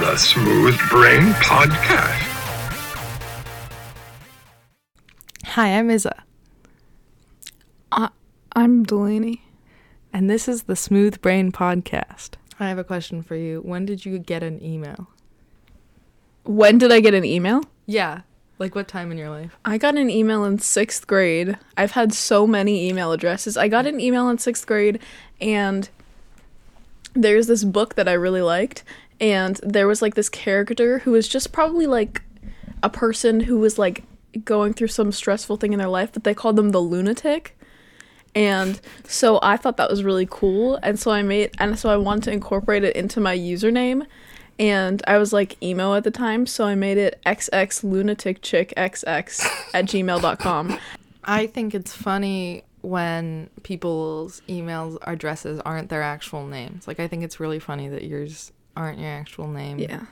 the Smooth Brain Podcast. Hi, I'm Iza, I'm Delaney. and this is the Smooth Brain Podcast. I have a question for you. When did you get an email? When did I get an email? Yeah, like what time in your life? I got an email in sixth grade. I've had so many email addresses. I got an email in sixth grade, and there's this book that I really liked, and there was like this character who was just probably like a person who was like going through some stressful thing in their life, but they called them the lunatic. And so I thought that was really cool, and so I made and so I wanted to incorporate it into my username. And I was like emo at the time, so I made it XX lunatic chick XX at gmail.com. I think it's funny when people's emails addresses aren't their actual names. Like I think it's really funny that yours aren't your actual name. Yeah.